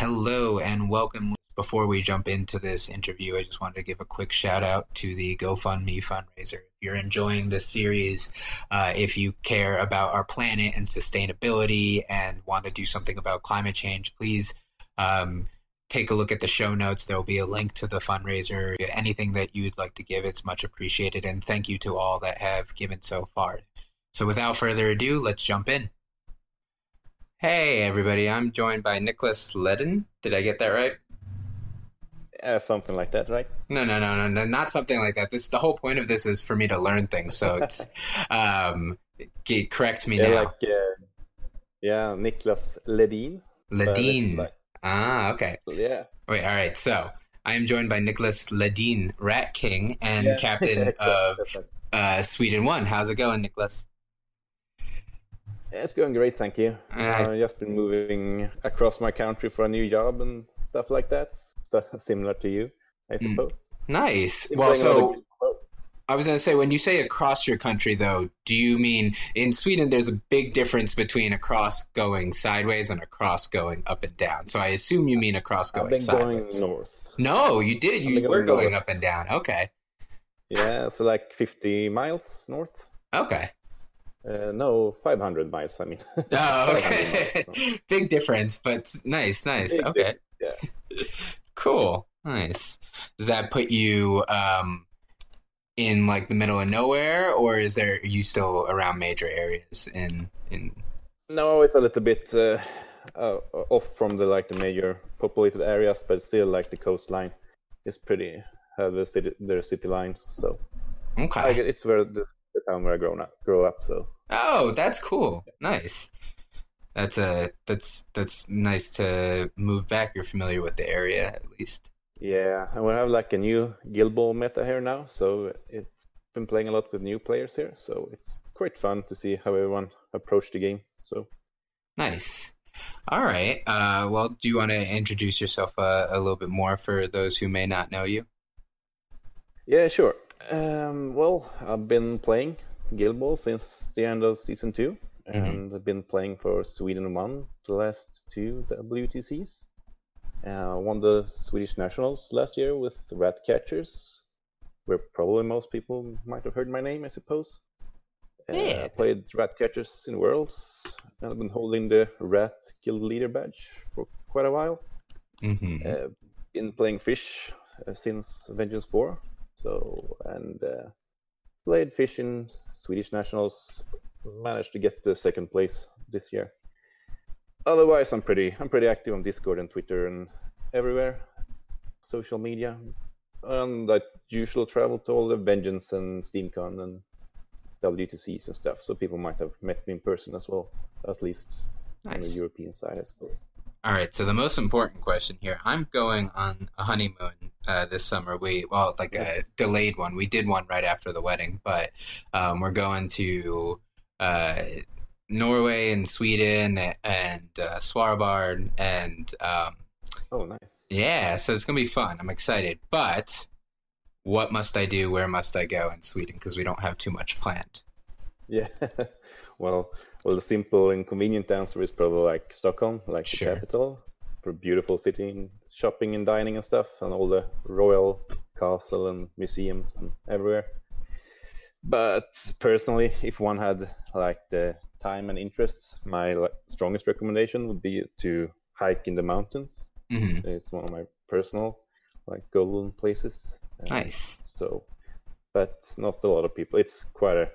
Hello and welcome. Before we jump into this interview, I just wanted to give a quick shout out to the GoFundMe fundraiser. If you're enjoying this series, uh, if you care about our planet and sustainability and want to do something about climate change, please um, take a look at the show notes. There will be a link to the fundraiser. Anything that you'd like to give, it's much appreciated. And thank you to all that have given so far. So without further ado, let's jump in. Hey, everybody. I'm joined by Nicholas Ledin. Did I get that right? Uh, something like that, right? No, no, no, no, no, not something like that. This the whole point of this is for me to learn things. So it's um, correct me yeah, now. Like, uh, yeah, Niklas Ledin. Ledin. Like, ah, okay. yeah. Wait, all right. So I am joined by Nicholas Ledin, Rat King and Yeah. captain of uh, Sweden One. How's it going, Nicholas? It's going great, thank you. Uh, I've just been moving across my country for a new job and stuff like that. Stuff similar to you, I Mm. suppose. Nice. Well, playing a lot so I was going to say, when you say across your country, though, do you mean in Sweden there's a big difference between across going sideways and across going up and down? So I assume you mean across I've going been sideways. going north. No, you did. You were going going north. up and down. Okay. Yeah, so like 50 miles north. Okay. Uh, no, 500 miles, I mean. Oh, okay. miles, Big difference, but nice, nice. Big okay. Yeah. Cool. Nice. Does that put you um in like the middle of nowhere or is there are you still around major areas in in No, it's a little bit uh, uh, off from the like the major populated areas, but still like the coastline is pretty have the city their city lines. So Okay. get, it's where the, the town where I grown up grow up. So Oh, that's cool. Nice. That's a that's that's nice to move back. You're familiar with the area at least. yeah, and we have like a new guild ball meta here now. So it's been playing a lot with new players here. So it's quite fun to see how everyone approach the game. So Nice. All right. Uh, well, do you want to introduce yourself uh, a little bit more for those who may not know you? yeah, sure. Um, well, I've been playing guild ball since the end of season 2 Mhm. and I've been playing for Sweden One the last two WTCs. Uh, won the Swedish Nationals last year with the Rat Catchers, where probably most people might have heard my name, I suppose. Uh, Yeah. Played Rat Catchers in Worlds, and I've been holding the Rat Guild Leader badge for quite a while. Mm-hmm. Uh, been playing Fish uh, since Vengeance 4, so and uh, played Fish in Swedish Nationals. Managed to get the second place this year. Otherwise, I'm pretty I'm pretty active on Discord and Twitter and everywhere, social media, and I usually travel to all the Vengeance and SteamCon and WTCs and stuff. So people might have met me in person as well, at least on the European side, I suppose. All right. So the most important question here: I'm going on a honeymoon uh, this summer. We well, like a delayed one. We did one right after the wedding, but um, we're going to uh, Norway and Sweden and uh, Svalbard and um, Oh, nice. yeah. So it's gonna be fun. I'm excited. But what must I do? Where must I go in Sweden? Because we don't have too much planned. Yeah. well, well, the simple and convenient answer is probably like Stockholm, like Sure. the capital, for a beautiful city, shopping and dining and stuff, and all the royal castle and museums and everywhere. But personally, if one had like the time and interests, my like, strongest recommendation would be to hike in the mountains. hmm It's one of my personal like golden places. Uh, Nice. So, but not a lot of people. It's quite a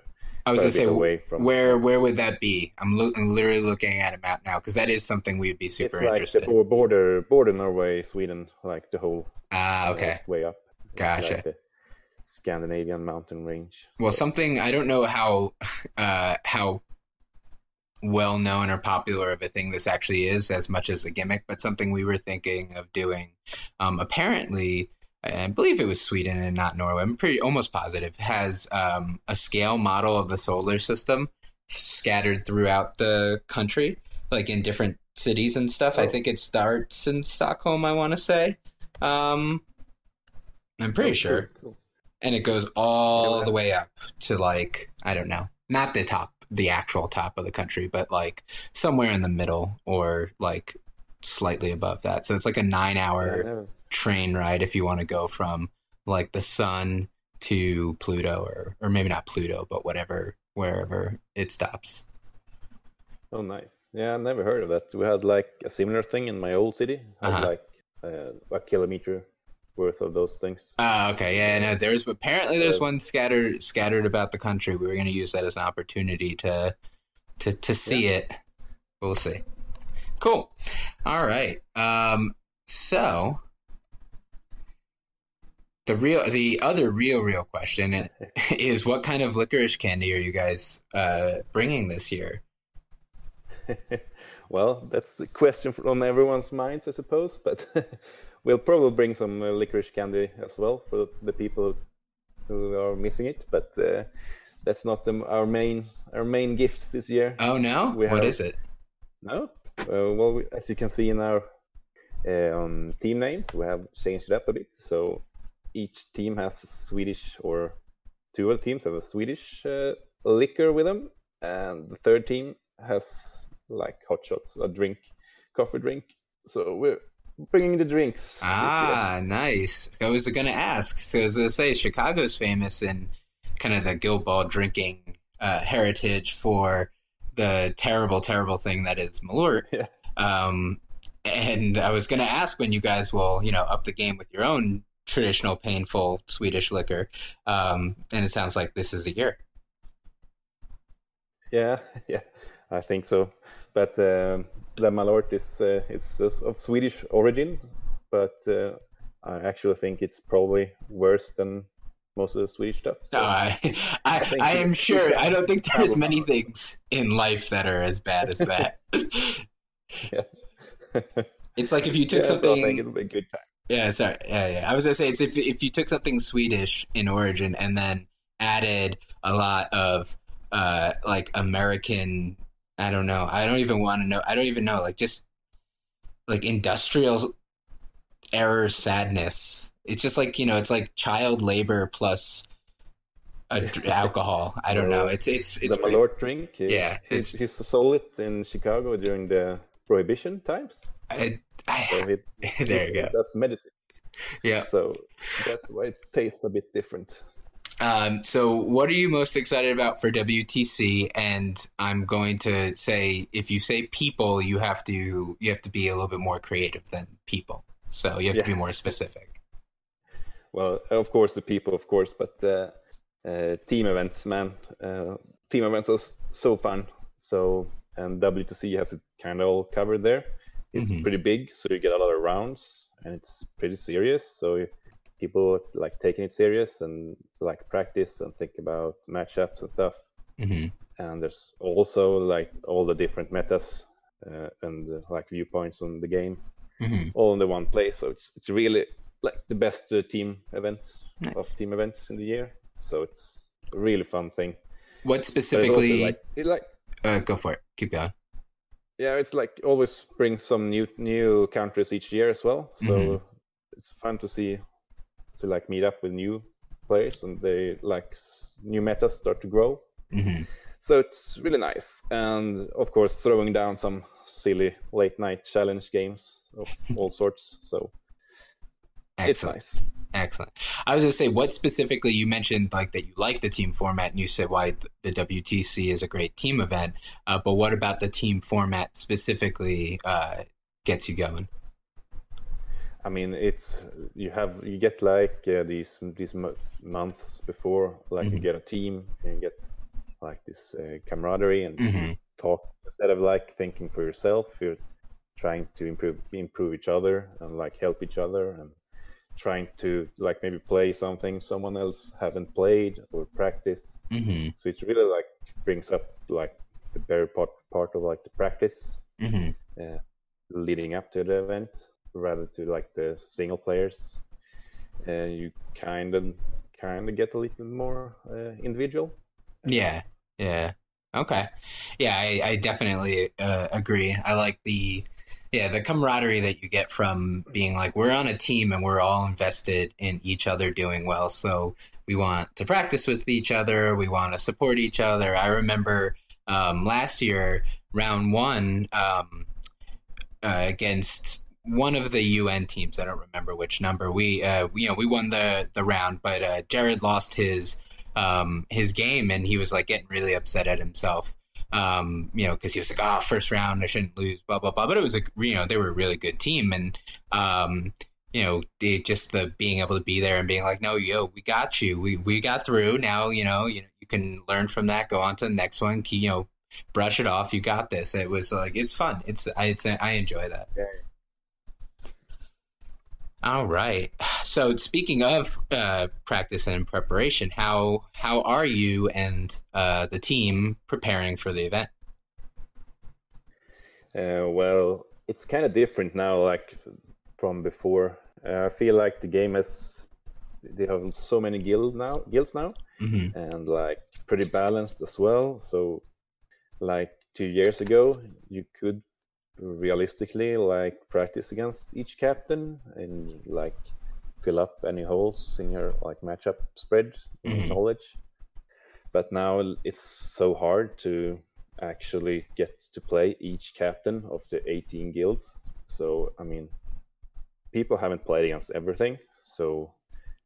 I was quite gonna say, away from where where would that be? I'm, lo- I'm literally looking at a map now because that is something we'd be super it's like interested. the border, border Norway, Sweden, like the whole Ah, uh, okay. way up. Gotcha. Like Scandinavian mountain range. Well, something I don't know how uh, how well known or popular of a thing this actually is, as much as a gimmick, but something we were thinking of doing. Um, apparently, I believe it was Sweden and not Norway. I'm pretty almost positive has um, a scale model of the solar system scattered throughout the country, like in different cities and stuff. I Oh. think it starts in Stockholm. I want to say. Um, I'm pretty oh, sure cool, cool. and it goes all the way up to like I don't know, not the top, the actual top of the country, but like somewhere in the middle or like slightly above that. So it's like a nine hour Yeah, train ride if you want to go from like the sun to Pluto or or maybe not Pluto, but whatever wherever it stops. Oh, nice. Yeah, I never heard of that. We had like a similar thing in my old city. Had Uh-huh. like uh, a kilometer worth of those things. Ah, okay, yeah, no, there's apparently there's Uh, one scattered scattered about the country. We were going to use that as an opportunity to to to see it. We'll see. Cool. All right. Um. So the real, the other real, real question is, what kind of licorice candy are you guys uh, bringing this year? well, that's the question on everyone's minds, I suppose. But we'll probably bring some uh, licorice candy as well for the people who are missing it. But uh, that's not the, our main our main gifts this year. Oh no, We what have- is it? No. Uh, well, we, as you can see in our um, team names, we have changed it up a bit. So each team has Swedish, or two of the teams have a Swedish uh, liquor with them, and the third team has like hot shots, a drink, coffee drink. So we're bringing the drinks. Ah, nice. I was going to ask. So, as I say, Chicago's famous in kind of the guild ball drinking uh, heritage for the terrible, terrible thing that is Malort. Yeah. Um, and I was going to ask when you guys will, you know, up the game with your own traditional, painful Swedish liquor. Um, and it sounds like this is a year. Yeah, yeah, I think so. But um, the Malort is uh, is of Swedish origin, but uh, I actually think it's probably worse than most of the Swedish stuff. So, No, I, I, think I am sure. I don't think there's many things in life that are as bad as that. it's like if you took yeah, something. think it'll be a good time. Yeah, sorry. Yeah, yeah. I was gonna say it's if if you took something Swedish in origin and then added a lot of uh like American I don't know. I don't even want to know. I don't even know. Like just like industrial error sadness. It's just like, you know, it's like child labor plus a, dr- alcohol. I don't know. It's it's it's the Malort drink. Yeah, he's, he's sold it in Chicago during the Prohibition times. I, I, So it, there you go. That's medicine. Yeah. So that's why it tastes a bit different. Um, so, what are you most excited about for WTC? And I'm going to say, if you say people, you have to you have to be a little bit more creative than people. So you have to be more specific. Well, of course, the people, of course, but uh, uh, team events, man. Uh, team events are so fun. So, and WTC has it kind of all covered there. It's Mhm. pretty big, so you get a lot of rounds, and it's pretty serious. So people like taking it serious and like practice and think about matchups and stuff. hmm And there's also like all the different metas uh, and uh, like viewpoints on the game hmm all in the one place. So it's it's really like the best uh, team event Nice. of team events in the year. So it's a really fun thing. What But it specifically? like it like uh, go for it. Keep going. yeah, it's like always brings some new new countries each year as well. So Mhm. it's fun to see to like meet up with new players and they like new metas start to grow. hmm So it's really nice, and of course throwing down some silly late night challenge games of all sorts. So it's Excellent. nice. Excellent. I was going to say, what specifically you mentioned, like that you like the team format, and you said why the WTC is a great team event. Uh, but what about the team format specifically uh, gets you going? I mean, it's you have you get like uh, these these mo- months before, like you Mhm. get a team and you get like this uh, camaraderie and Mhm. talk instead of like thinking for yourself. You're trying to improve improve each other and like help each other and trying to like maybe play something someone else haven't played or practice. hmm So it really like brings up like the very part part of like the practice hmm leading up to the event rather to like the single players and you kind of kind of get a little more uh, individual Yeah, yeah. Okay. Yeah, I, I definitely uh, agree. I like the yeah the camaraderie that you get from being like we're on a team and we're all invested in each other doing well. So we want to practice with each other. We want to support each other. I remember um, last year, round one. Um, uh, against one of the UN teams. I don't remember which number. We, uh, we, you know, we won the the round, but uh, Jared lost his um, his game, and he was like getting really upset at himself. Um, you know, because he was like, "Oh, first round, I shouldn't lose." Blah blah blah. But it was like, you know, they were a really good team, and um, you know, the, just the being able to be there and being like, "No, yo, we got you. We we got through. Now, you know, you you can learn from that. Go on to the next one. You know, brush it off. You got this." It was like it's fun. It's I it's I enjoy that. Yeah. All right. So speaking of uh, practice and preparation, how how are you and uh, the team preparing for the event? Uh, well, it's kind of different now, like from before. Uh, I feel like the game has they have so many guild now, guilds now, Mm-hmm. and like pretty balanced as well. So, like two years ago, you could realistically like practice against each captain and like fill up any holes in your like matchup spread Mhm. knowledge. But now it's so hard to actually get to play each captain of the 18 guilds. So I mean, people haven't played against everything. So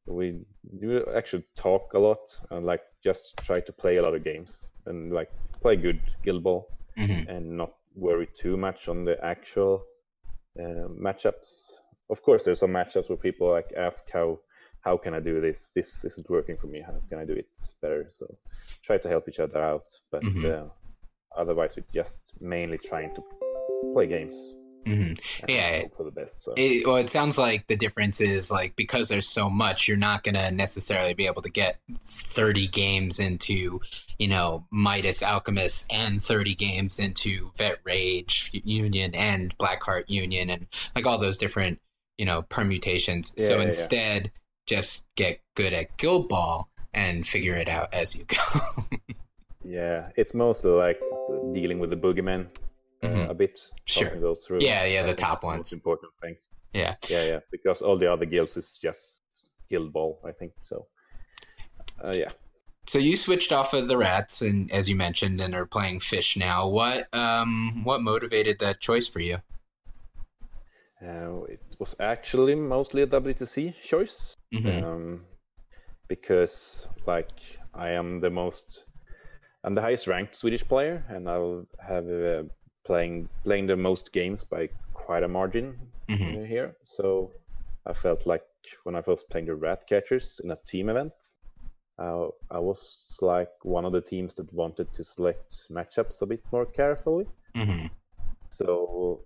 we do actually talk a lot and like just try to play a lot of games and like play good guild ball Mm-hmm. and not worry too much on the actual uh, matchups. Of course, there's some matchups where people like ask how how can I do this? This isn't working for me. How can I do it better? So try to help each other out. But Mhm. uh, otherwise, we're just mainly trying to play games. Mm-hmm. Yeah. for the best. So It, well, it sounds like the difference is like because there's so much, you're not going to necessarily be able to get 30 games into, you know, Midas Alchemist and 30 games into Vet Rage Union and Blackheart Union and like all those different, you know, permutations. Yeah, so yeah, yeah. instead, just get good at Guild Ball and figure it out as you go. yeah, it's mostly like dealing with the boogeyman Mhm. a bit. Sure. those through. Yeah, yeah, the top ones. Most important things. yeah. Yeah, yeah, because all the other guilds is just guild ball, I think. So, uh, yeah. So you switched off of the rats, and as you mentioned, and are playing fish now. What um what motivated that choice for you? Uh, it was actually mostly a WTC choice Mhm. um, because, like, I am the most, I'm the highest ranked Swedish player, and I'll have uh, playing playing the most games by quite a margin Mhm. uh, here. So I felt like when I was playing the Rat Catchers in a team event, uh, I was like one of the teams that wanted to select matchups a bit more carefully. Mhm. So,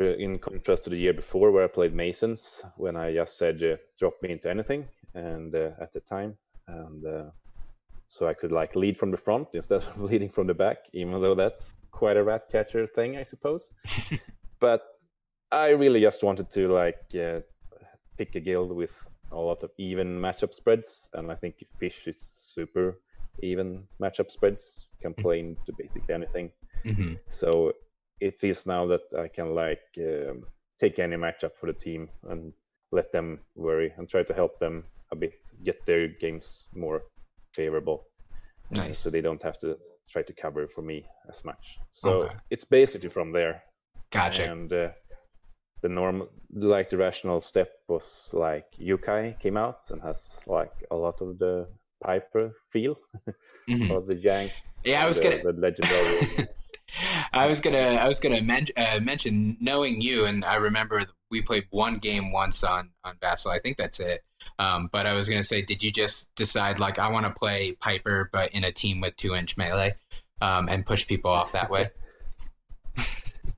in contrast to the year before, where I played Masons, when I just said, uh, "Drop me into anything," and uh, at the time, and uh, so I could like lead from the front instead of leading from the back, even though that's quite a rat catcher thing, I suppose. but I really just wanted to like uh, pick a guild with a lot of even matchup spreads, and I think Fish is super even matchup spreads. Can play into basically anything. Mhm. So it feels now that I can like um, take any matchup for the team and let them worry and try to help them a bit get their games more favorable, uh, Nice. so they don't have to try to cover for me as much. So Okay. it's basically from there. Gotcha. And uh, the normal, like the rational step was like Yukai came out and has like a lot of the Piper feel Mhm. or the Yanks. Yeah, I was the, gonna- the legendary. I was gonna I was gonna men- uh, mention knowing you, and I remember we played one game once on on Vassal. I think that's it. Um, but I was gonna say, did you just decide like I want to play Piper, but in a team with two inch melee, um, and push people off that way?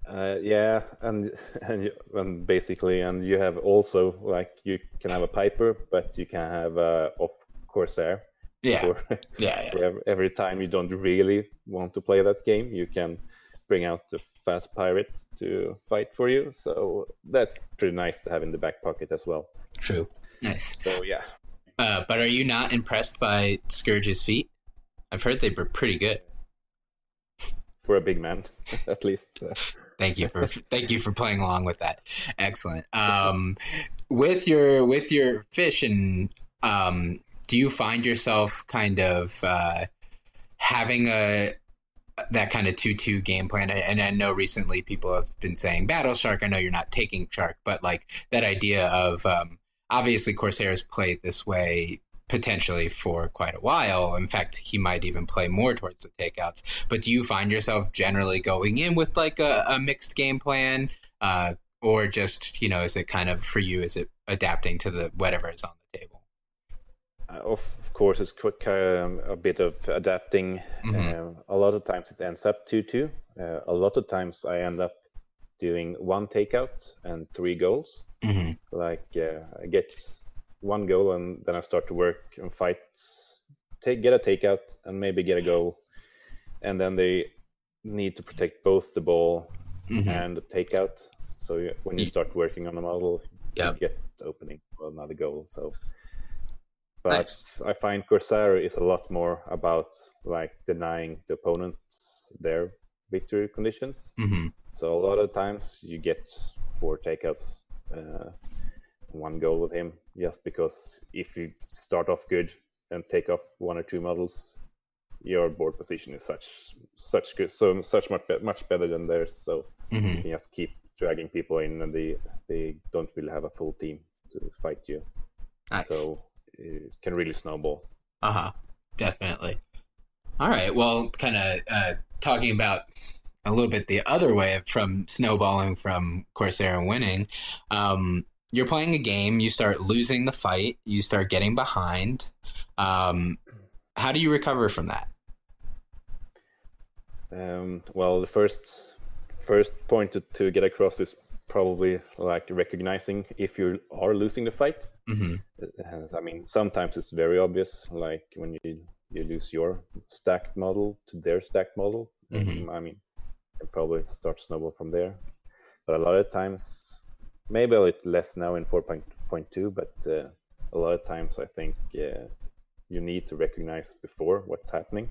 Uh, yeah, and and, and basically, and you have also like you can have a piper, but you can have a off corsair. Yeah, For, yeah, yeah. for every, every time you don't really want to play that game, you can bring out the fast pirate to fight for you. So that's pretty nice to have in the back pocket as well. True. Nice. So yeah, Uh, but are you not impressed by Scourge's feet? I've heard they were pretty good. for a big man, at least. So. Thank you for thank you for playing along with that. Excellent. Um, with your with your fish and um, do you find yourself kind of uh, having a that kind of two-two game plan. And I know recently people have been saying Battle Shark. I know you're not taking Shark, but like that idea of um, obviously Corsairs played this way potentially for quite a while. In fact, he might even play more towards the takeouts. But do you find yourself generally going in with like a, a mixed game plan, uh, or just you know, is it kind of for you? Is it adapting to the whatever is on the table? Uh, course, it's quick, um, a bit of adapting. Mm-hmm. Uh, a lot of times it ends up two-two. Uh, a lot of times I end up doing one takeout and three goals. Mm-hmm. Like uh, I get one goal and then I start to work and fight, take get a takeout and maybe get a goal, and then they need to protect both the ball mm-hmm. and the takeout. So when you start working on a model, yep. you get opening for another goal. So, but nice. I find Corsair is a lot more about like denying the opponents their victory conditions. Mm-hmm. So a lot of times you get four takeouts. Uh, one goal with him just because if you start off good and take off one or two models, your board position is such such good, so such much much better than theirs. So mm-hmm. you can just keep dragging people in, and they they don't really have a full team to fight you. Nice. So it can really snowball. Uh huh. Definitely. All right. Well, kind of uh, talking about a little bit the other way from snowballing from Corsair and winning. Um, you're playing a game, you start losing the fight, you start getting behind. Um, how do you recover from that? Um, well, the first first point to, to, get across is probably like recognizing if you are losing the fight. Mm-hmm. I mean, sometimes it's very obvious, like when you you lose your stacked model to their stacked model. Mm-hmm. I mean, probably start snowball from there. But a lot of times, maybe a little less now in 4.2, but uh, a lot of times I think uh, you need to recognize before what's happening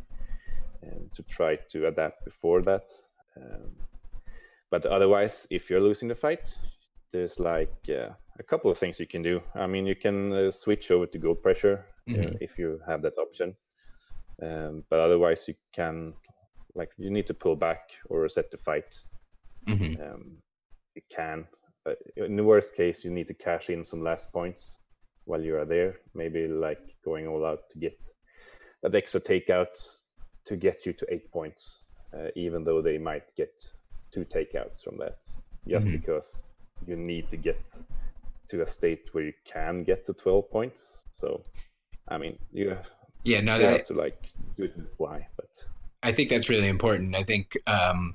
and to try to adapt before that. Um, but otherwise, if you're losing the fight, there's like uh, a couple of things you can do. I mean, you can uh, switch over to gold pressure uh, mm-hmm. if you have that option. Um, but otherwise, you can like you need to pull back or reset the fight. Mm-hmm. Um, you can in the worst case, you need to cash in some last points while you are there. Maybe like going all out to get that extra takeout to get you to eight points, uh, even though they might get two takeouts from that, just mm-hmm. because you need to get to a state where you can get to 12 points. So, I mean, you yeah, no, you that, have to like do it in the fly, but I think that's really important. I think um,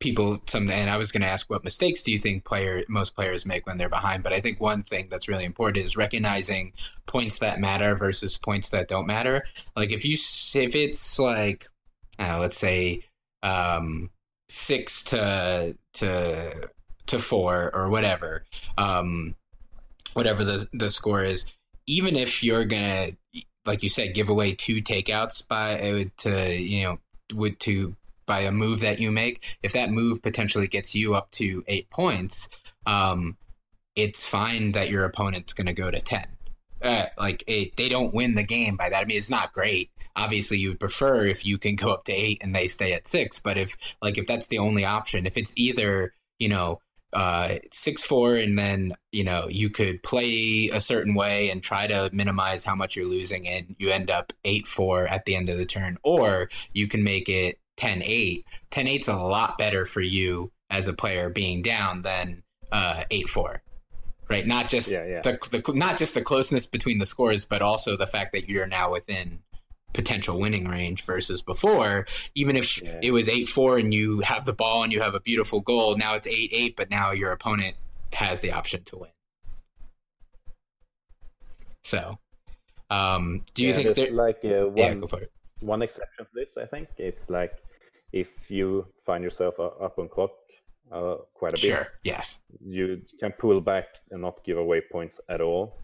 people some and I was going to ask what mistakes do you think player most players make when they're behind but I think one thing that's really important is recognizing points that matter versus points that don't matter like if you if it's like uh, let's say um 6 to to to 4 or whatever um whatever the the score is even if you're to like you said give away two takeouts by to you know would to by a move that you make, if that move potentially gets you up to eight points, um, it's fine that your opponent's to go to 10. Uh, like it, they don't win the game by that. I mean, it's not great. Obviously, you would prefer if you can go up to eight and they stay at six. But if like if that's the only option, if it's either you know uh, six four and then you know you could play a certain way and try to minimize how much you're losing, and you end up eight four at the end of the turn, or you can make it 10 8, 10 8's a lot better for you as a player being down than uh, 8 4. Right? Not just yeah, yeah. The, the not just the closeness between the scores, but also the fact that you're now within potential winning range versus before. Even if yeah. it was 8 4 and you have the ball and you have a beautiful goal, now it's 8 8, but now your opponent has the option to win. So, um, do you think there like uh, one, yeah, one exception to this? I think it's like if you find yourself up on clock uh, quite a bit, sure, yes, you can pull back and not give away points at all,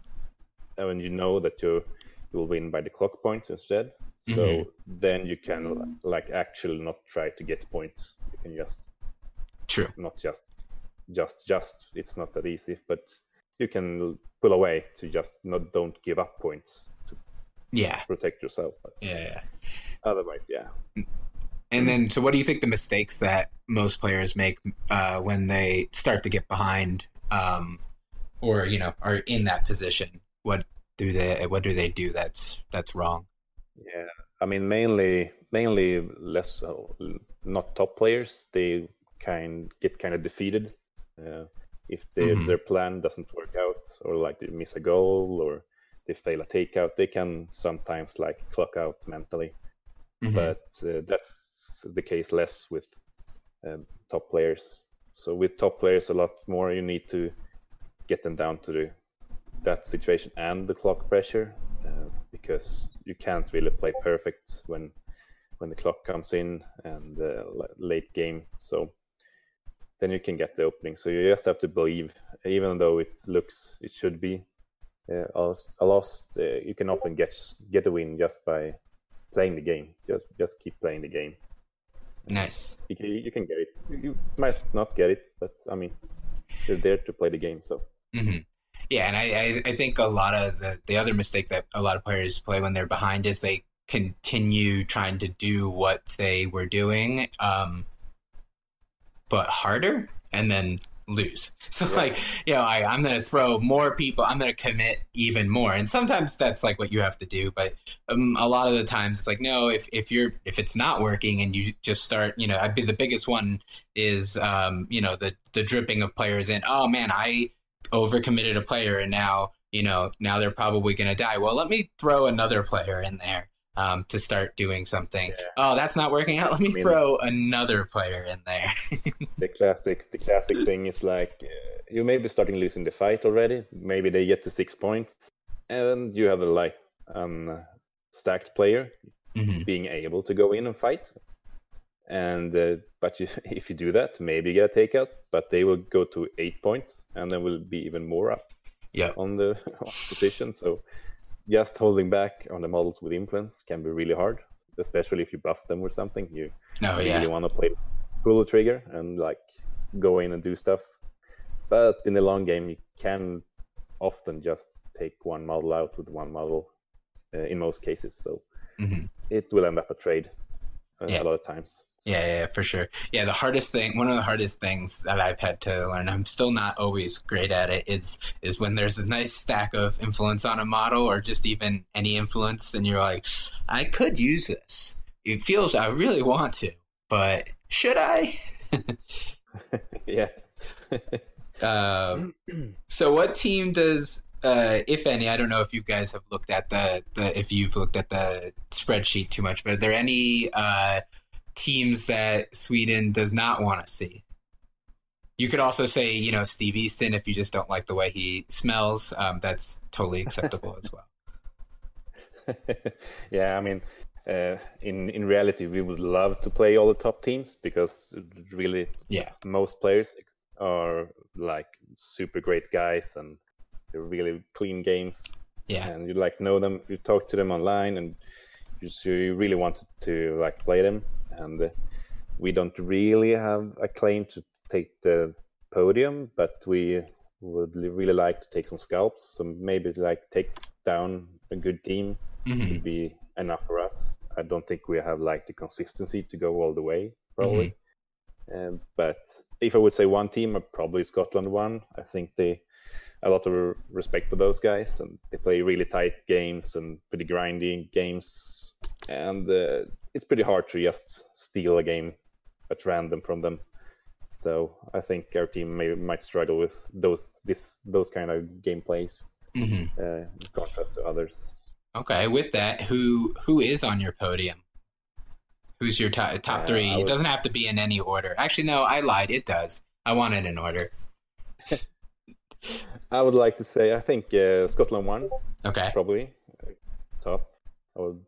and you know that you you will win by the clock points instead. So mm-hmm. then you can like actually not try to get points. You can just true, not just just just. It's not that easy, but you can pull away to just not don't give up points to yeah protect yourself. Yeah. Otherwise, yeah. And then, so what do you think the mistakes that most players make uh, when they start to get behind, um, or you know, are in that position? What do they What do they do that's that's wrong? Yeah, I mean, mainly mainly less uh, not top players. They kind get kind of defeated uh, if they, mm-hmm. their plan doesn't work out, or like they miss a goal, or they fail a takeout. They can sometimes like clock out mentally, mm-hmm. but uh, that's the case less with um, top players. So with top players, a lot more you need to get them down to the, that situation and the clock pressure, uh, because you can't really play perfect when when the clock comes in and uh, late game. So then you can get the opening. So you just have to believe, even though it looks it should be uh, a loss. Uh, you can often get get a win just by playing the game. Just just keep playing the game. Nice. You can, you can get it. You might not get it, but I mean, you're there to play the game. So. Mm-hmm. Yeah, and I, I, think a lot of the the other mistake that a lot of players play when they're behind is they continue trying to do what they were doing, um, but harder, and then lose. So yeah. like, you know, I, I'm going to throw more people. I'm going to commit even more. And sometimes that's like what you have to do. But um, a lot of the times it's like, no, if, if you're, if it's not working and you just start, you know, I'd be the biggest one is, um, you know, the, the dripping of players in, oh man, I overcommitted a player and now, you know, now they're probably going to die. Well, let me throw another player in there um, to start doing something. Yeah. Oh, that's not working out. Let me I mean, throw another player in there. the classic, the classic thing is like uh, you may be starting losing the fight already. Maybe they get to six points, and you have a like um, stacked player mm-hmm. being able to go in and fight. And uh, but you, if you do that, maybe you get a takeout, but they will go to eight points, and then will be even more up. Yeah. on the position. So just holding back on the models with influence can be really hard, especially if you buff them or something. You oh, really yeah. want to play pull the trigger and like go in and do stuff. But in the long game, you can often just take one model out with one model uh, in most cases. So mm-hmm. it will end up a trade uh, yeah. a lot of times. Yeah, yeah, for sure. Yeah, the hardest thing, one of the hardest things that I've had to learn, I'm still not always great at it, is is when there's a nice stack of influence on a model or just even any influence, and you're like, I could use this. It feels I really want to, but should I? yeah. um, so, what team does uh, if any, I don't know if you guys have looked at the, the if you've looked at the spreadsheet too much, but are there any uh, teams that Sweden does not want to see. You could also say, you know, Steve Easton if you just don't like the way he smells. Um, that's totally acceptable as well. yeah, I mean, uh, in in reality, we would love to play all the top teams because really, yeah, most players are like super great guys and they're really clean games. Yeah, and you like know them. You talk to them online and you, you really want to like play them, and we don't really have a claim to take the podium, but we would really like to take some scalps. So maybe like take down a good team mm-hmm. would be enough for us. I don't think we have like the consistency to go all the way, probably. Mm-hmm. Um, but if I would say one team, probably Scotland one. I think they a lot of respect for those guys, and they play really tight games and pretty grinding games, and uh, it's pretty hard to just steal a game at random from them. So I think our team may, might struggle with those this those kind of gameplays mm-hmm. uh, in contrast to others. Okay, with that, who who is on your podium? Who's your top top uh, three? Would... It doesn't have to be in any order. Actually, no, I lied. It does. I want it in order. I would like to say I think uh, Scotland One. Okay, probably top. I would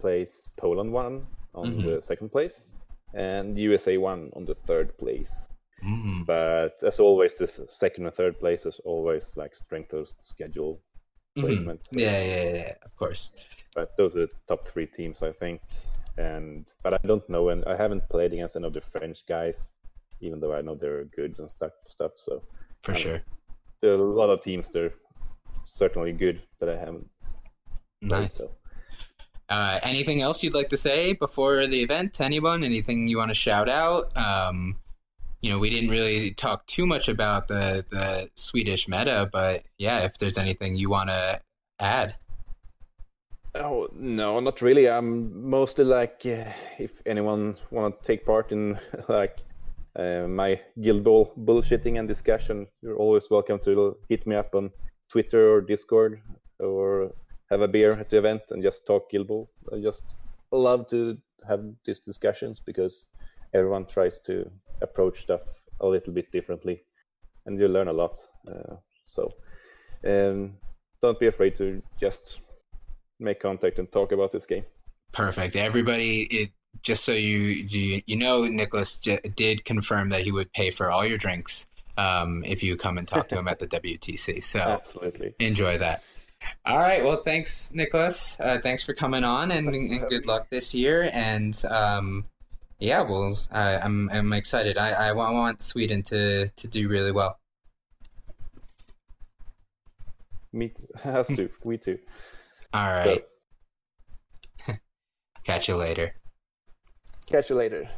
place Poland one on mm-hmm. the second place, and USA one on the third place. Mm-hmm. But as always, the second and third place is always like strength of schedule mm-hmm. placement. So. Yeah, yeah, yeah, of course. But those are the top three teams, I think. And but I don't know, and I haven't played against any of the French guys, even though I know they're good and stuff. Stuff. So for sure, there are a lot of teams. They're certainly good, but I haven't. Nice. So. Uh, anything else you'd like to say before the event? Anyone? Anything you want to shout out? Um, you know, we didn't really talk too much about the the Swedish meta, but yeah, if there's anything you want to add. Oh no, not really. I'm mostly like, uh, if anyone want to take part in like uh, my Guild Ball bullshitting and discussion, you're always welcome to hit me up on Twitter or Discord or have a beer at the event and just talk Guild Ball. I just love to have these discussions because everyone tries to approach stuff a little bit differently, and you learn a lot. Uh, so um, don't be afraid to just make contact and talk about this game. Perfect. Everybody, it, just so you you you know, Nicholas j- did confirm that he would pay for all your drinks um, if you come and talk to him at the WTC. So absolutely enjoy that. All right. Well, thanks, Nicholas. Uh, thanks for coming on, and, and, good luck this year. And um, yeah, well, uh, I'm I'm excited. I, I want Sweden to to do really well. Me too. Has to. we too. All right. So. Catch you later. Catch you later.